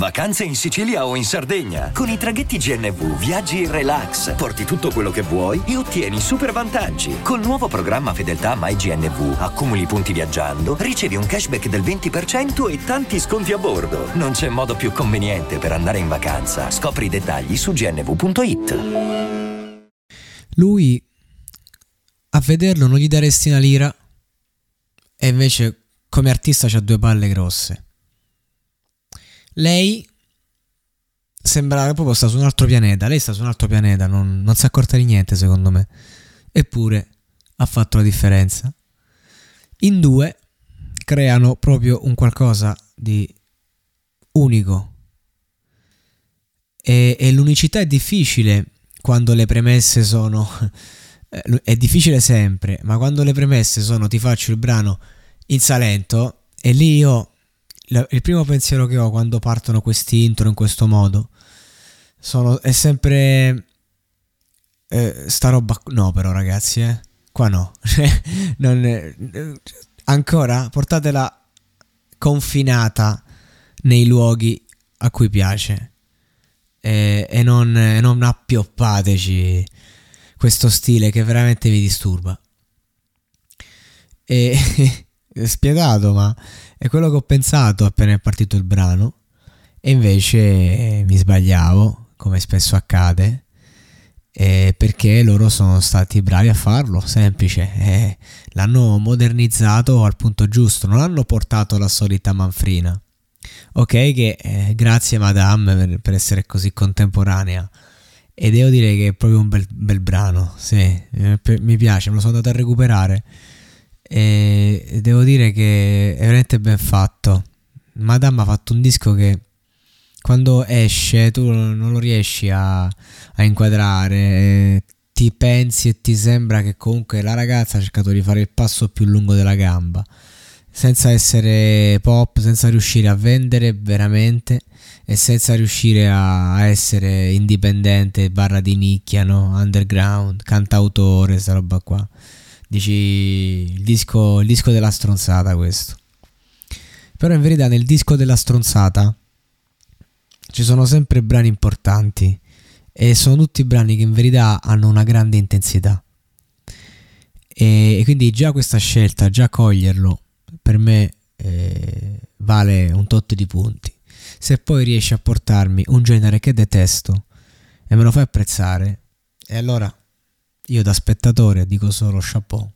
Vacanze in Sicilia o in Sardegna. Con i traghetti GNV viaggi in relax, porti tutto quello che vuoi e ottieni super vantaggi. Col nuovo programma Fedeltà MyGNV accumuli punti viaggiando, ricevi un cashback del 20% e tanti sconti a bordo. Non c'è modo più conveniente per andare in vacanza. Scopri i dettagli su gnv.it. Lui a vederlo non gli daresti una lira e invece come artista c'ha due palle grosse. Lei sembra proprio sta su un altro pianeta. Lei sta su un altro pianeta, non, non si accorta di niente, secondo me. Eppure ha fatto la differenza. In due creano proprio un qualcosa di unico. E, e l'unicità è difficile quando le premesse sono. È difficile sempre, ma quando le premesse sono ti faccio il brano in Salento e lì io il primo pensiero che ho quando partono questi intro in questo modo sono, è sempre eh, sta roba no però ragazzi eh qua no. È, ancora portatela confinata nei luoghi a cui piace e, e, non, non appioppateci questo stile che veramente mi disturba. E è spietato ma è quello che ho pensato appena è partito il brano e invece eh, mi sbagliavo, come spesso accade, eh, perché loro sono stati bravi a farlo, semplice, eh, l'hanno modernizzato al punto giusto, non hanno portato la solita manfrina. Ok, che eh, grazie Madame per, per, essere così contemporanea. E devo dire che è proprio un bel, bel brano, sì, eh, mi piace, me lo sono andato a recuperare e devo dire che è veramente ben fatto. Madame ha fatto un disco che quando esce tu non lo riesci a, a inquadrare, ti pensi e ti sembra che comunque la ragazza ha cercato di fare il passo più lungo della gamba, senza essere pop, senza riuscire a vendere veramente e senza riuscire a essere indipendente, barra di nicchia, no? underground, cantautore, sta roba qua. Dici il disco, il disco della stronzata questo. Però in verità nel disco della stronzata ci sono sempre brani importanti e sono tutti brani che in verità hanno una grande intensità. E, e quindi già questa scelta, già coglierlo, per me eh, vale un tot di punti. Se poi riesci a portarmi un genere che detesto e me lo fai apprezzare, e allora io da spettatore dico solo chapeau.